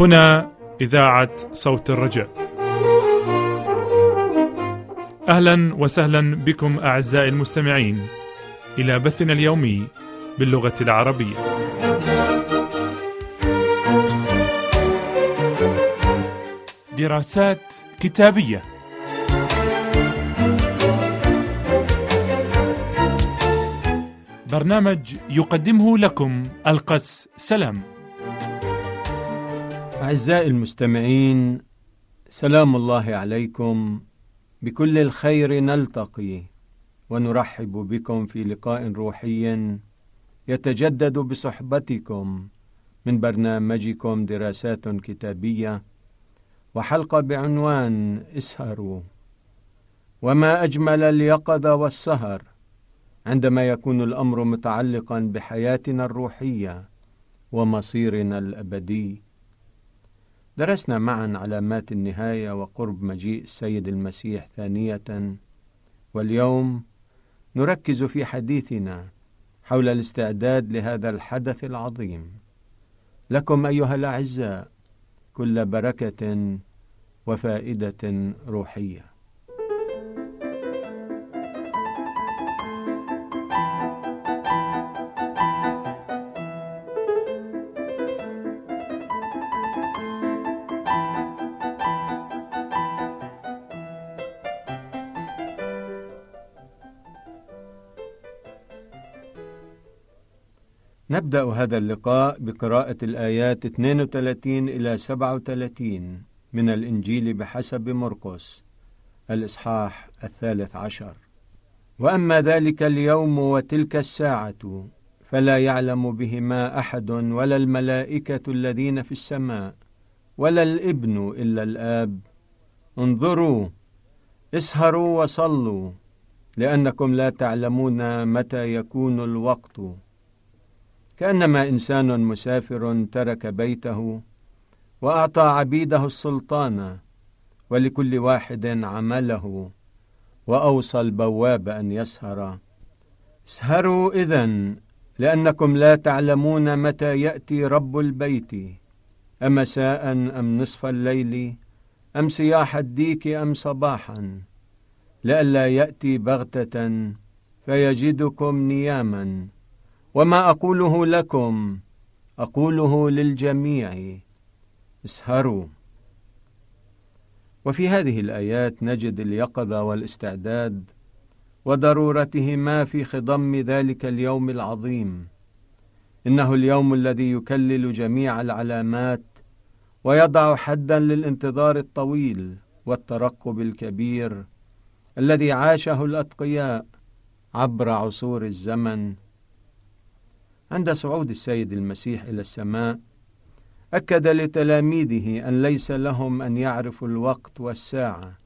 هنا إذاعة صوت الرجاء. أهلا وسهلا بكم أعزائي المستمعين إلى بثنا اليومي باللغة العربية. دراسات كتابية برنامج يقدمه لكم القس سلام. أعزائي المستمعين سلام الله عليكم. بكل الخير نلتقي ونرحب بكم في لقاء روحي يتجدد بصحبتكم من برنامجكم دراسات كتابية وحلقة بعنوان اسهروا. وما أجمل اليقظة والسهر عندما يكون الأمر متعلقا بحياتنا الروحية ومصيرنا الأبدي. درسنا معا علامات النهاية وقرب مجيء السيد المسيح ثانية واليوم نركز في حديثنا حول الاستعداد لهذا الحدث العظيم. لكم أيها الأعزاء كل بركة وفائدة روحية. نبدأ هذا اللقاء بقراءة الآيات 32 إلى 37 من الإنجيل بحسب مرقس الإصحاح الثالث عشر. وأما ذلك اليوم وتلك الساعة فلا يعلم بهما أحد ولا الملائكة الذين في السماء ولا الإبن إلا الآب. انظروا اسهروا وصلوا لأنكم لا تعلمون متى يكون الوقت. كأنما إنسان مسافر ترك بيته وأعطى عبيده السلطان ولكل واحد عمله وأوصى البواب أن يسهر. اسهروا إذن لأنكم لا تعلمون متى يأتي رب البيت. امساء أم نصف الليل؟ أم صياح الديك أم صباحا؟ لئلا يأتي بغتة فيجدكم نياما. وما أقوله لكم أقوله للجميع. اسهروا. وفي هذه الآيات نجد اليقظة والاستعداد وضرورتهما في خضم ذلك اليوم العظيم. إنه اليوم الذي يكلل جميع العلامات ويضع حدا للانتظار الطويل والترقب الكبير الذي عاشه الأتقياء عبر عصور الزمن. عند صعود السيد المسيح إلى السماء أكد لتلاميذه أن ليس لهم أن يعرفوا الوقت والساعة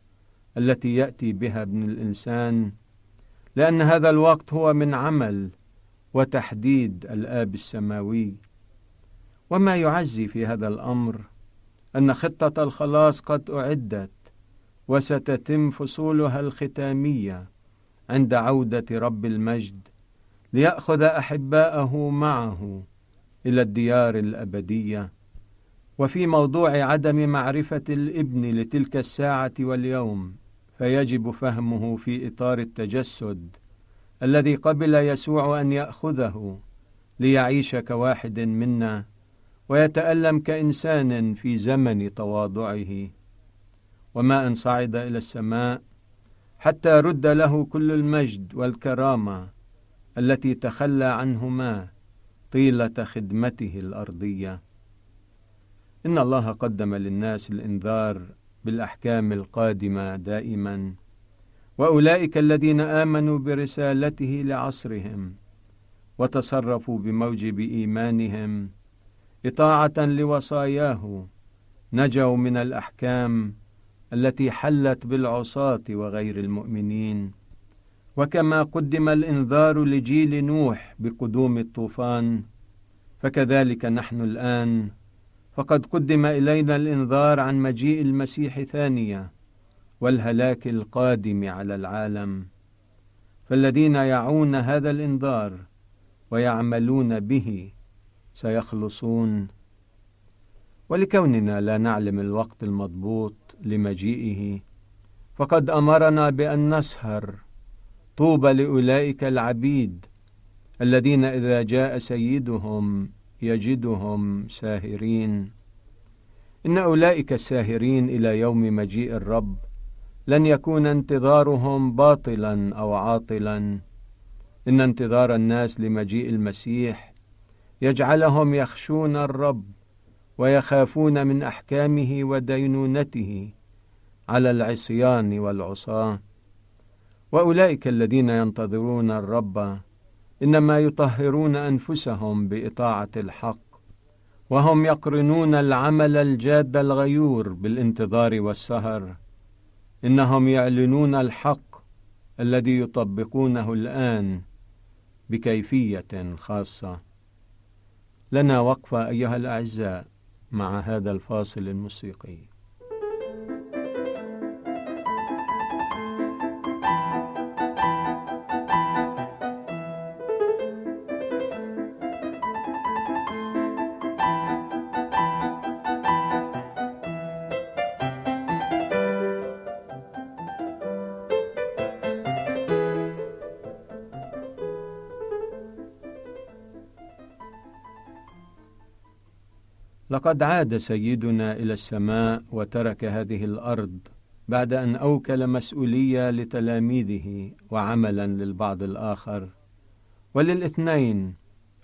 التي يأتي بها ابن الإنسان لأن هذا الوقت هو من عمل وتحديد الآب السماوي. وما يعزي في هذا الأمر أن خطة الخلاص قد أعدت وستتم فصولها الختامية عند عودة رب المجد ليأخذ أحباءه معه إلى الديار الأبدية وفي موضوع عدم معرفة الإبن لتلك الساعة واليوم فيجب فهمه في إطار التجسد الذي قبل يسوع أن يأخذه ليعيش كواحد منا ويتألم كإنسان في زمن تواضعه. وما أن صعد إلى السماء حتى رد له كل المجد والكرامة التي تخلى عنهما طيلة خدمته الأرضية. إن الله قدم للناس الإنذار بالأحكام القادمة دائما. وأولئك الذين آمنوا برسالته لعصرهم وتصرفوا بموجب إيمانهم إطاعة لوصاياه نجوا من الأحكام التي حلت بالعصاة وغير المؤمنين. وكما قدم الإنذار لجيل نوح بقدوم الطوفان فكذلك نحن الآن. فقد قدم إلينا الإنذار عن مجيء المسيح ثانية والهلاك القادم على العالم. فالذين يعون هذا الإنذار ويعملون به سيخلصون. ولكوننا لا نعلم الوقت المضبوط لمجيئه فقد أمرنا بأن نسهر طوبى لأولئك العبيد الذين إذا جاء سيدهم يجدهم ساهرين. إن أولئك الساهرين إلى يوم مجيء الرب. لن يكون انتظارهم باطلا أو عاطلا. إن انتظار الناس لمجيء المسيح يجعلهم يخشون الرب ويخافون من أحكامه ودينونته على العصيان والعصاة. وأولئك الذين ينتظرون الرب إنما يطهرون أنفسهم بإطاعة الحق وهم يقرنون العمل الجاد الغيور بالانتظار والسهر إنهم يعلنون الحق الذي يطبقونه الآن بكيفية خاصة. لنا وقفة أيها الأعزاء مع هذا الفاصل الموسيقي. لقد عاد سيدنا إلى السماء وترك هذه الأرض بعد أن أوكل مسؤولية لتلاميذه وعملا للبعض الآخر. وللإثنين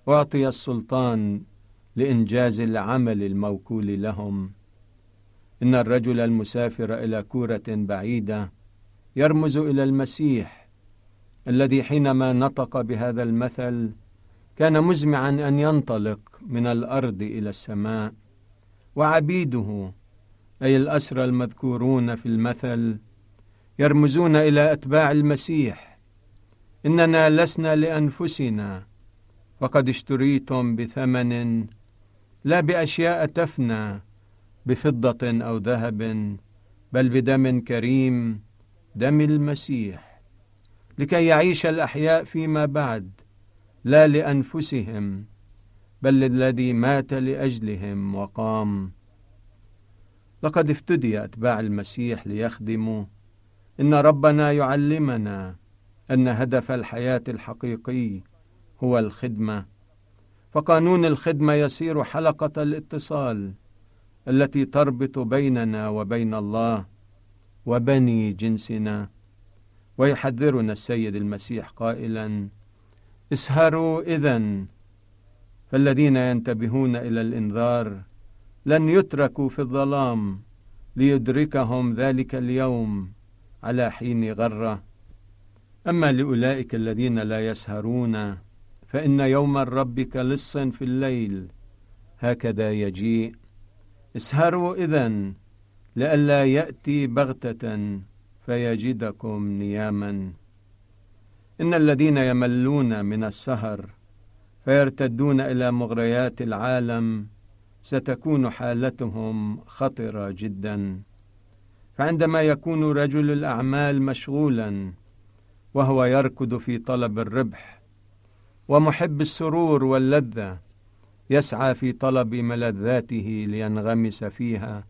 أعطي السلطان لإنجاز العمل الموكول لهم. إن الرجل المسافر إلى كورة بعيدة يرمز إلى المسيح الذي حينما نطق بهذا المثل كان مزمعا أن ينطلق من الأرض إلى السماء. وعبيده أي الاسرى المذكورون في المثل يرمزون إلى أتباع المسيح. إننا لسنا لأنفسنا فقد اشتريتم بثمن لا بأشياء تفنى بفضة أو ذهب بل بدم كريم دم المسيح. لكي يعيش الأحياء فيما بعد لا لأنفسهم. بل للذي مات لأجلهم وقام. لقد افتدي أتباع المسيح ليخدموا. إن ربنا يعلمنا أن هدف الحياة الحقيقي هو الخدمة. فقانون الخدمة يصير حلقة الاتصال التي تربط بيننا وبين الله وبني جنسنا. ويحذرنا السيد المسيح قائلا اسهروا اذن فالذين ينتبهون إلى الإنذار لن يتركوا في الظلام ليدركهم ذلك اليوم على حين غرة. أما لأولئك الذين لا يسهرون فإن يوم الرب كلص في الليل هكذا يجيء. اسهروا إذن لئلا يأتي بغتة فيجدكم نياما. إن الذين يملون من السهر فيرتدون إلى مغريات العالم ستكون حالتهم خطرة جدا. فعندما يكون رجل الأعمال مشغولا وهو يركض في طلب الربح ومحب السرور واللذة يسعى في طلب ملذاته لينغمس فيها.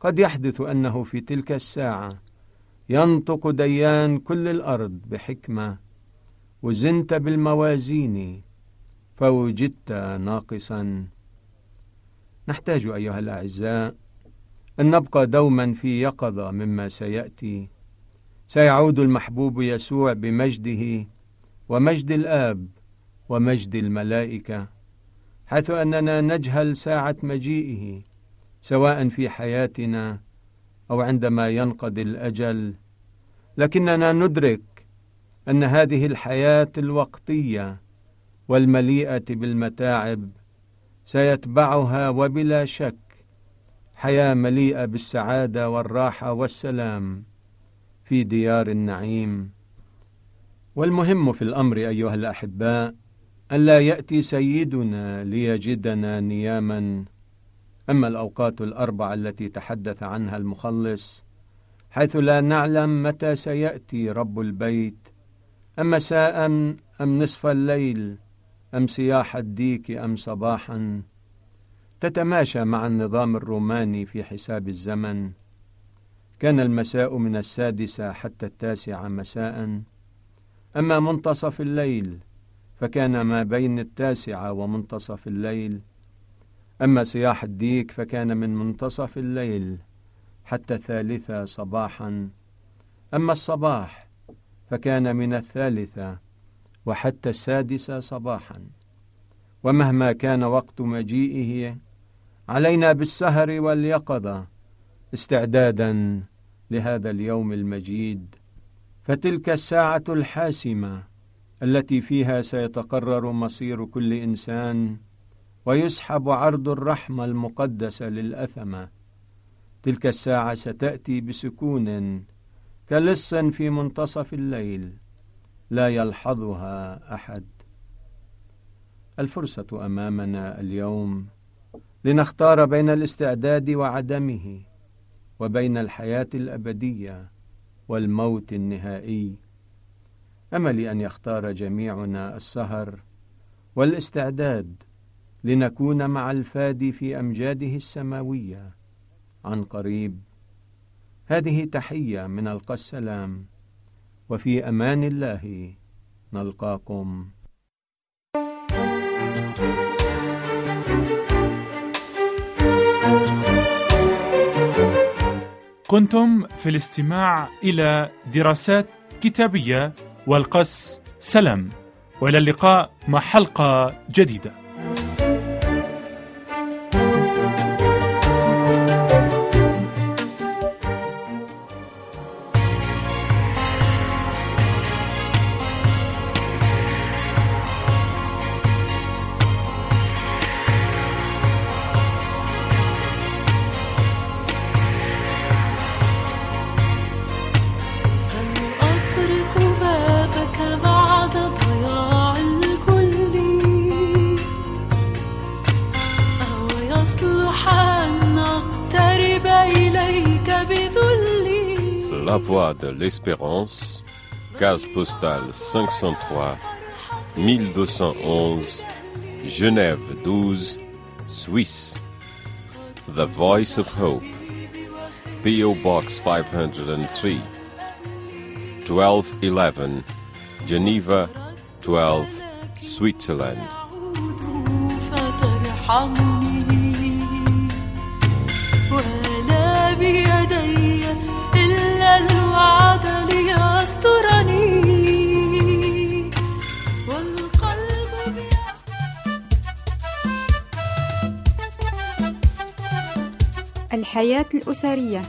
قد يحدث أنه في تلك الساعة ينطق ديان كل الأرض بحكمة. وزنت بالموازين فوجدت ناقصا. نحتاج أيها الأعزاء أن نبقى دوما في يقظة مما سيأتي. سيعود المحبوب يسوع بمجده ومجد الآب ومجد الملائكة حيث أننا نجهل ساعة مجيئه سواء في حياتنا أو عندما ينقضي الأجل. لكننا ندرك أن هذه الحياة الوقتية والمليئة بالمتاعب سيتبعها وبلا شك حياة مليئة بالسعادة والراحة والسلام في ديار النعيم. والمهم في الأمر أيها الأحباء الا يأتي سيدنا ليجدنا نياما. أما الأوقات الاربعه التي تحدث عنها المخلص حيث لا نعلم متى سيأتي رب البيت أما مساء أم نصف الليل أم سياح الديك أم صباحا؟ تتماشى مع النظام الروماني في حساب الزمن. كان المساء من السادسة حتى التاسعة مساء. أما منتصف الليل فكان ما بين التاسعة ومنتصف الليل. أما صياح الديك فكان من منتصف الليل حتى الثالثة صباحا. أما الصباح فكان من الثالثة وحتى السادسة صباحا. ومهما كان وقت مجيئه علينا بالسهر واليقظة استعدادا لهذا اليوم المجيد. فتلك الساعة الحاسمة التي فيها سيتقرر مصير كل إنسان ويسحب عرض الرحمة المقدسة للأثمة تلك الساعة ستأتي بسكون كلص في منتصف الليل. لا يلحظها أحد. الفرصة أمامنا اليوم لنختار بين الاستعداد وعدمه وبين الحياة الأبدية والموت النهائي. أملي أن يختار جميعنا السهر والاستعداد لنكون مع الفادي في أمجاده السماوية عن قريب. هذه تحية من ألقى السلام. وفي أمان الله. نلقاكم. كنتم في الاستماع إلى دراسات كتابية والقس سلام. وإلى اللقاء مع حلقة جديدة. La Voix de l'Espérance, case postale 503, 1211, Genève 12, Suisse. The Voice of Hope, P.O. Box 503, 1211, Geneva 12, Switzerland. الحياة الأسرية.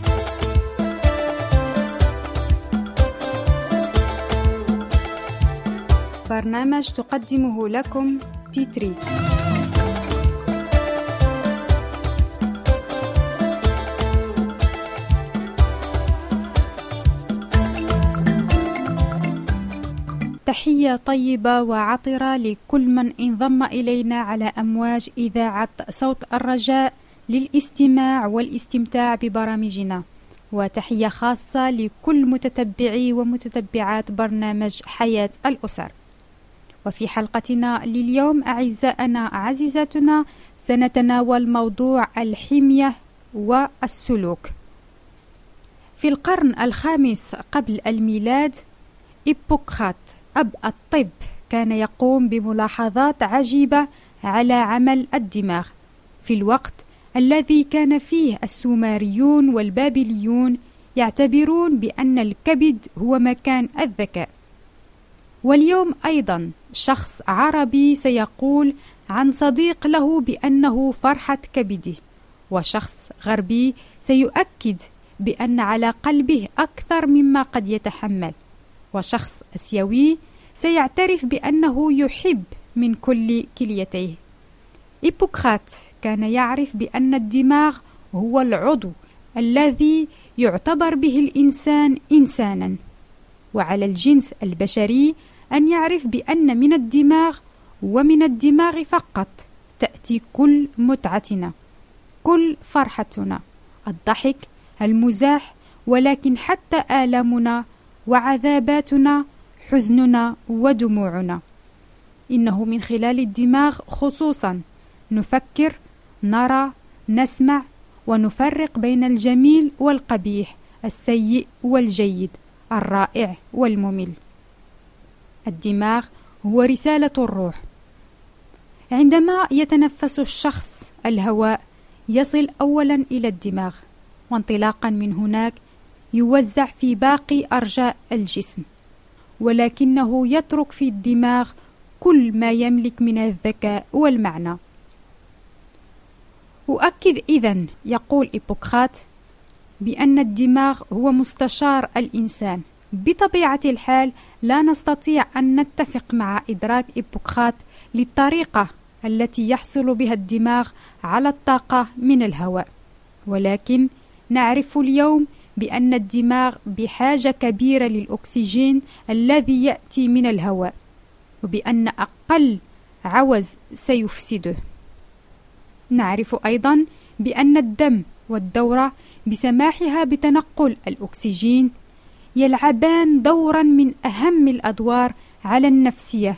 برنامج تقدمه لكم تيتريت. تحية طيبة وعطرة لكل من انضم إلينا على أمواج إذاعة صوت الرجاء للاستماع والاستمتاع ببرامجنا. وتحية خاصة لكل متتبعي ومتتبعات برنامج حياة الأسر. وفي حلقتنا لليوم أعزائنا عزيزاتنا سنتناول موضوع الحمية والسلوك. في القرن الخامس قبل الميلاد إبوكرات أب الطب كان يقوم بملاحظات عجيبة على عمل الدماغ في الوقت الذي كان فيه السومريون والبابليون يعتبرون بأن الكبد هو مكان الذكاء. واليوم أيضا شخص عربي سيقول عن صديق له بأنه فرحة كبده وشخص غربي سيؤكد بأن على قلبه أكثر مما قد يتحمل. وشخص آسيوي سيعترف بأنه يحب من كل كليتيه. إيبوكرات كان يعرف بأن الدماغ هو العضو الذي يعتبر به الإنسان إنسانا وعلى الجنس البشري أن يعرف بأن من الدماغ ومن الدماغ فقط تأتي كل متعتنا كل فرحتنا الضحك المزاح ولكن آلامنا آلامنا وعذاباتنا حزننا ودموعنا. إنه من خلال الدماغ خصوصا نفكر نرى نسمع ونفرق بين الجميل والقبيح السيء والجيد الرائع والممل. الدماغ هو رسالة الروح. عندما يتنفس الشخص الهواء يصل أولا إلى الدماغ وانطلاقا من هناك يوزع في باقي أرجاء الجسم ولكنه يترك في الدماغ كل ما يملك من الذكاء والمعنى. أؤكد إذن يقول إيبوكرات بأن الدماغ هو مستشار الإنسان. بطبيعة الحال لا نستطيع أن نتفق مع إدراك إيبوكرات للطريقة التي يحصل بها الدماغ على الطاقة من الهواء. ولكن نعرف اليوم بأن الدماغ بحاجة كبيرة للأكسجين الذي يأتي من الهواء وبأن أقل عوز سيفسده. نعرف أيضا بأن الدم والدورة بسماحها بتنقل الأكسجين يلعبان دورا من أهم الأدوار على النفسية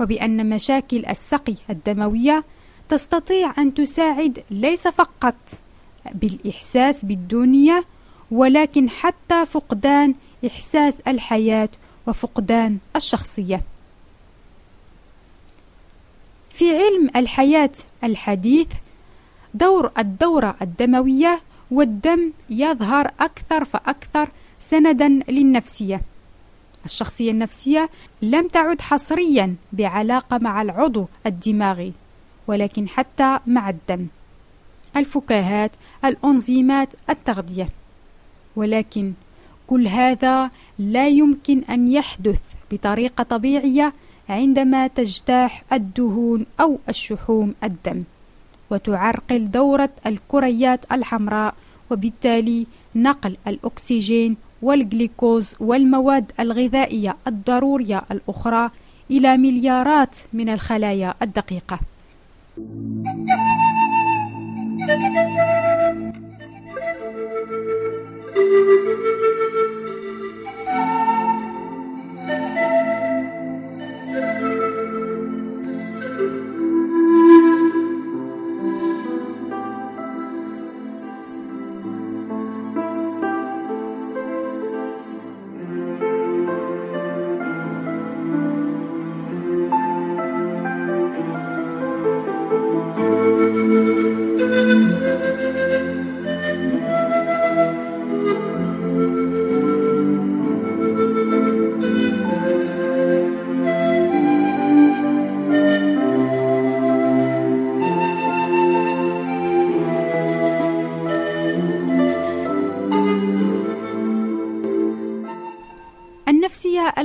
وبأن مشاكل السقي الدموية تستطيع أن تساعد ليس فقط بالإحساس بالدنيا ولكن حتى فقدان إحساس الحياة وفقدان الشخصية. في علم الحياة الحديث دور الدورة الدموية والدم يظهر أكثر فأكثر سندا للنفسية. الشخصية النفسية لم تعد حصريا بعلاقة مع العضو الدماغي ولكن حتى مع الدم الفكاهات الأنزيمات التغذية ولكن كل هذا لا يمكن أن يحدث بطريقة طبيعية عندما تجتاح الدهون أو الشحوم الدم وتعرقل دورة الكريات الحمراء وبالتالي نقل الأكسجين والجليكوز والمواد الغذائية الضرورية الأخرى إلى مليارات من الخلايا الدقيقة.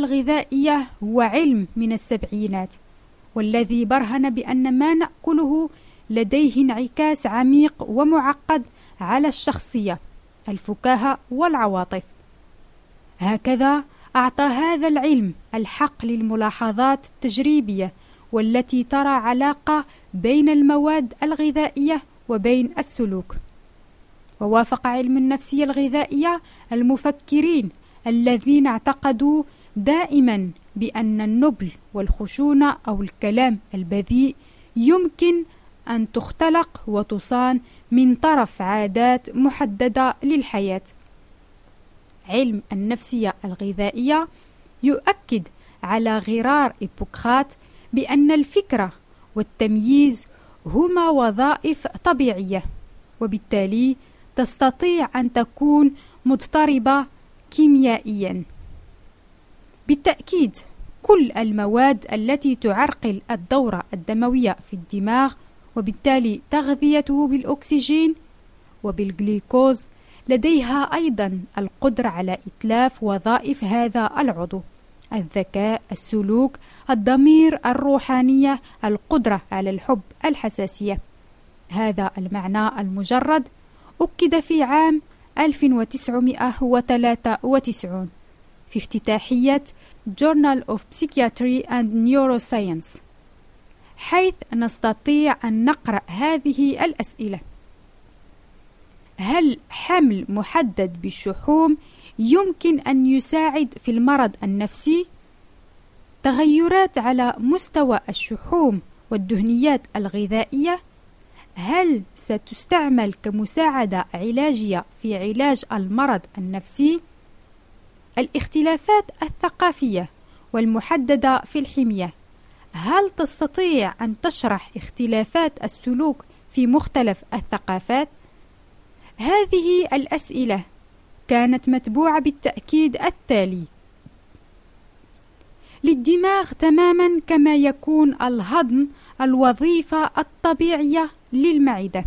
الغذائية هو علم من السبعينات والذي برهن بأن ما نأكله لديه انعكاس عميق ومعقد على الشخصية الفكاهة والعواطف. هكذا أعطى هذا العلم الحق للملاحظات التجريبية والتي ترى علاقة بين المواد الغذائية وبين السلوك. ووافق علم النفسية الغذائية المفكرين الذين اعتقدوا دائما بأن النبل والخشونة أو الكلام البذيء يمكن أن تختلق وتصان من طرف عادات محددة للحياة. علم النفسية الغذائية يؤكد على غرار إيبوكرات بأن الفكرة والتمييز هما وظائف طبيعية، وبالتالي تستطيع أن تكون مضطربة كيميائيا. بالتأكيد كل المواد التي تعرقل الدورة الدموية في الدماغ وبالتالي تغذيته بالأكسجين وبالجليكوز لديها أيضا القدرة على إتلاف وظائف هذا العضو الذكاء السلوك الضمير الروحانية القدرة على الحب الحساسية. هذا المعنى المجرد أكد في عام 1993 في افتتاحية Journal of Psychiatry and Neuroscience حيث نستطيع أن نقرأ هذه الأسئلة هل حمل محدد بالشحوم يمكن أن يساعد في المرض النفسي؟ تغيرات على مستوى الشحوم والدهنيات الغذائية هل ستستعمل كمساعدة علاجية في علاج المرض النفسي؟ الاختلافات الثقافية والمحددة في الحمية. هل تستطيع أن تشرح اختلافات السلوك في مختلف الثقافات؟ هذه الأسئلة كانت متبوعة بالتأكيد التالي. للدماغ تماما كما يكون الهضم الوظيفة الطبيعية للمعدة.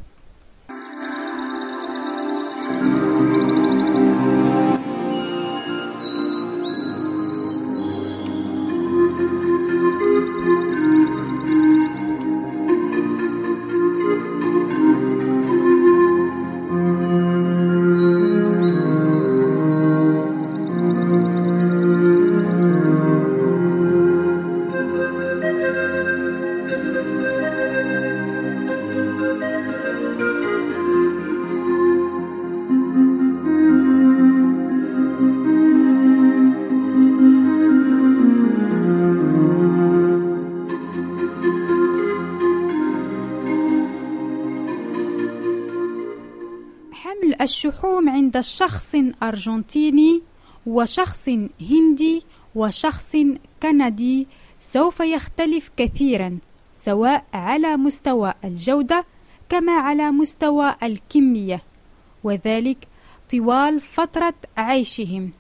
عند شخص أرجنتيني وشخص هندي وشخص كندي سوف يختلف كثيرا سواء على مستوى الجودة كما على مستوى الكمية وذلك طوال فترة عيشهم.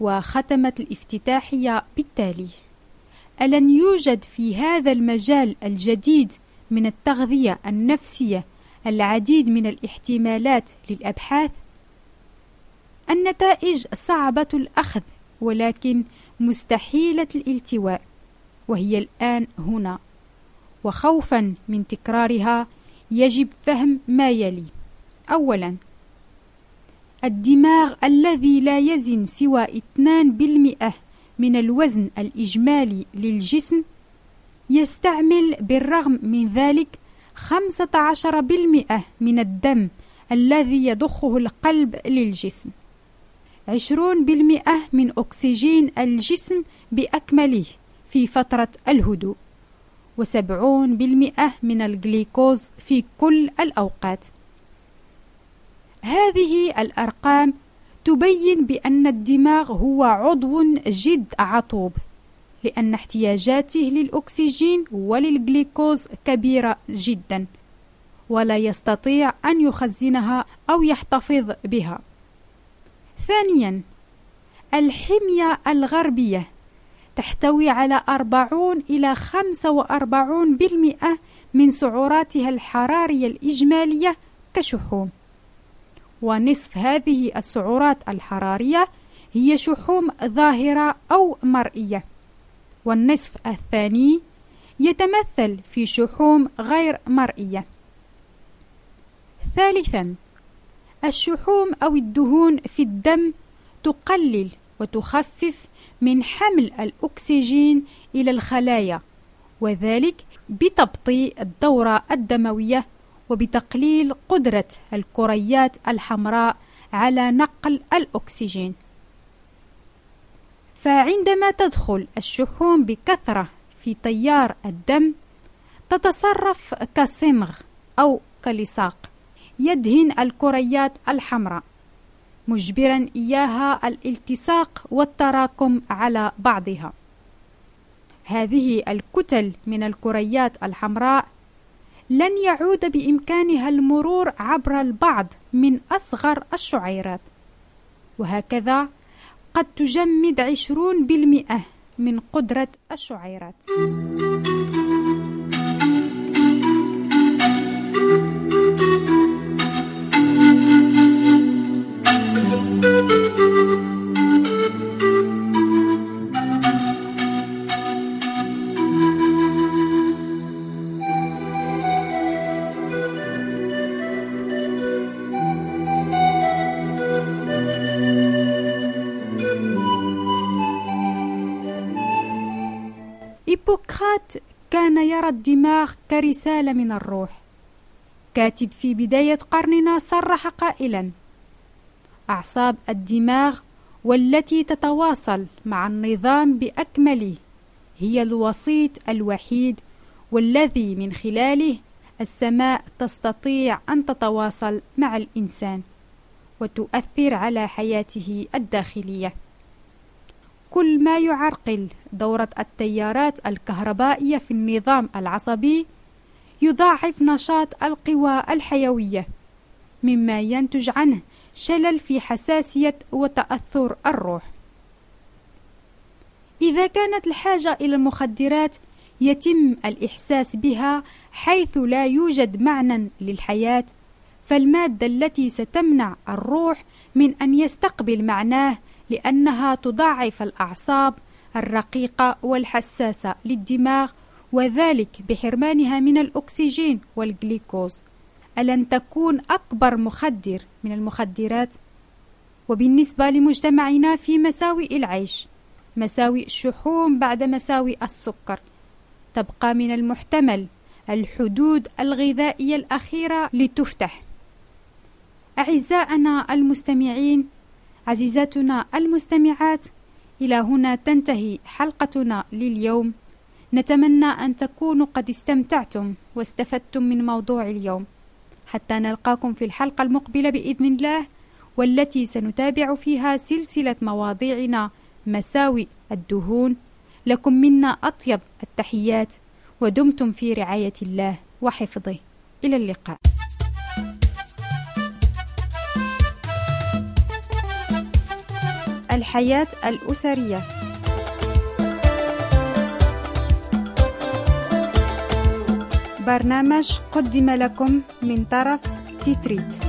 وختمت الافتتاحية بالتالي ألن يوجد في هذا المجال الجديد من التغذية النفسية العديد من الاحتمالات للأبحاث النتائج صعبة الأخذ ولكن مستحيلة الالتواء وهي الآن هنا. وخوفا من تكرارها يجب فهم ما يلي. أولا الدماغ الذي لا يزن سوى 2% من الوزن الإجمالي للجسم يستعمل بالرغم من ذلك خمسة عشر بالمئة من الدم الذي يضخه القلب للجسم. عشرون بالمئة من أكسجين الجسم بأكمله في فترة الهدوء. وسبعون بالمئة من الجليكوز في كل الأوقات. هذه الأرقام تبين بأن الدماغ هو عضو جد عطوب. لأن احتياجاته للأكسجين وللجليكوز كبيرة جدا ولا يستطيع أن يخزنها أو يحتفظ بها. ثانيا الحمية الغربية تحتوي على 40 إلى 45% من سعراتها الحرارية الإجمالية كشحوم. ونصف هذه السعرات الحرارية هي شحوم ظاهرة أو مرئية. والنصف الثاني يتمثل في شحوم غير مرئية. ثالثا الشحوم أو الدهون في الدم تقلل وتخفف من حمل الأكسجين إلى الخلايا وذلك بتبطيء الدورة الدموية وبتقليل قدرة الكريات الحمراء على نقل الأكسجين. فعندما تدخل الشحوم بكثرة في تيار الدم تتصرف كصمغ أو كلصاق يدهن الكريات الحمراء مجبرا إياها الالتصاق والتراكم على بعضها. هذه الكتل من الكريات الحمراء لن يعود بإمكانها المرور عبر البعض من أصغر الشعيرات. وهكذا قد تجمد عشرون بالمئة من قدرة الشعيرات. الدماغ كرسالة من الروح. كاتب في بداية قرننا صرح قائلا أعصاب الدماغ والتي تتواصل مع النظام بأكمله هي الوسيط الوحيد والذي من خلاله السماء تستطيع أن تتواصل مع الإنسان وتؤثر على حياته الداخلية. كل ما يعرقل دورة التيارات الكهربائية في النظام العصبي يضاعف نشاط القوى الحيوية مما ينتج عنه شلل في حساسية وتأثر الروح. إذا كانت الحاجة إلى المخدرات يتم الإحساس بها حيث لا يوجد معنى للحياة فالمادة التي ستمنع الروح من أن يستقبل معناه لأنها تضاعف الأعصاب الرقيقة والحساسة للدماغ وذلك بحرمانها من الأكسجين والجليكوز ألن تكون أكبر مخدر من المخدرات؟ وبالنسبة لمجتمعنا في مساوئ العيش مساوئ الشحوم بعد مساوئ السكر تبقى من المحتمل الحدود الغذائية الأخيرة لتفتح أعزائنا المستمعين عزيزاتنا المستمعات إلى هنا تنتهي حلقتنا لليوم. نتمنى أن تكونوا قد استمتعتم واستفدتم من موضوع اليوم. حتى نلقاكم في الحلقة المقبلة بإذن الله والتي سنتابع فيها سلسلة مواضيعنا مساوئ الدهون. لكم منا أطيب التحيات ودمتم في رعاية الله وحفظه. إلى اللقاء. الحياة الأسرية. برنامج قدم لكم من طرف تيتريت.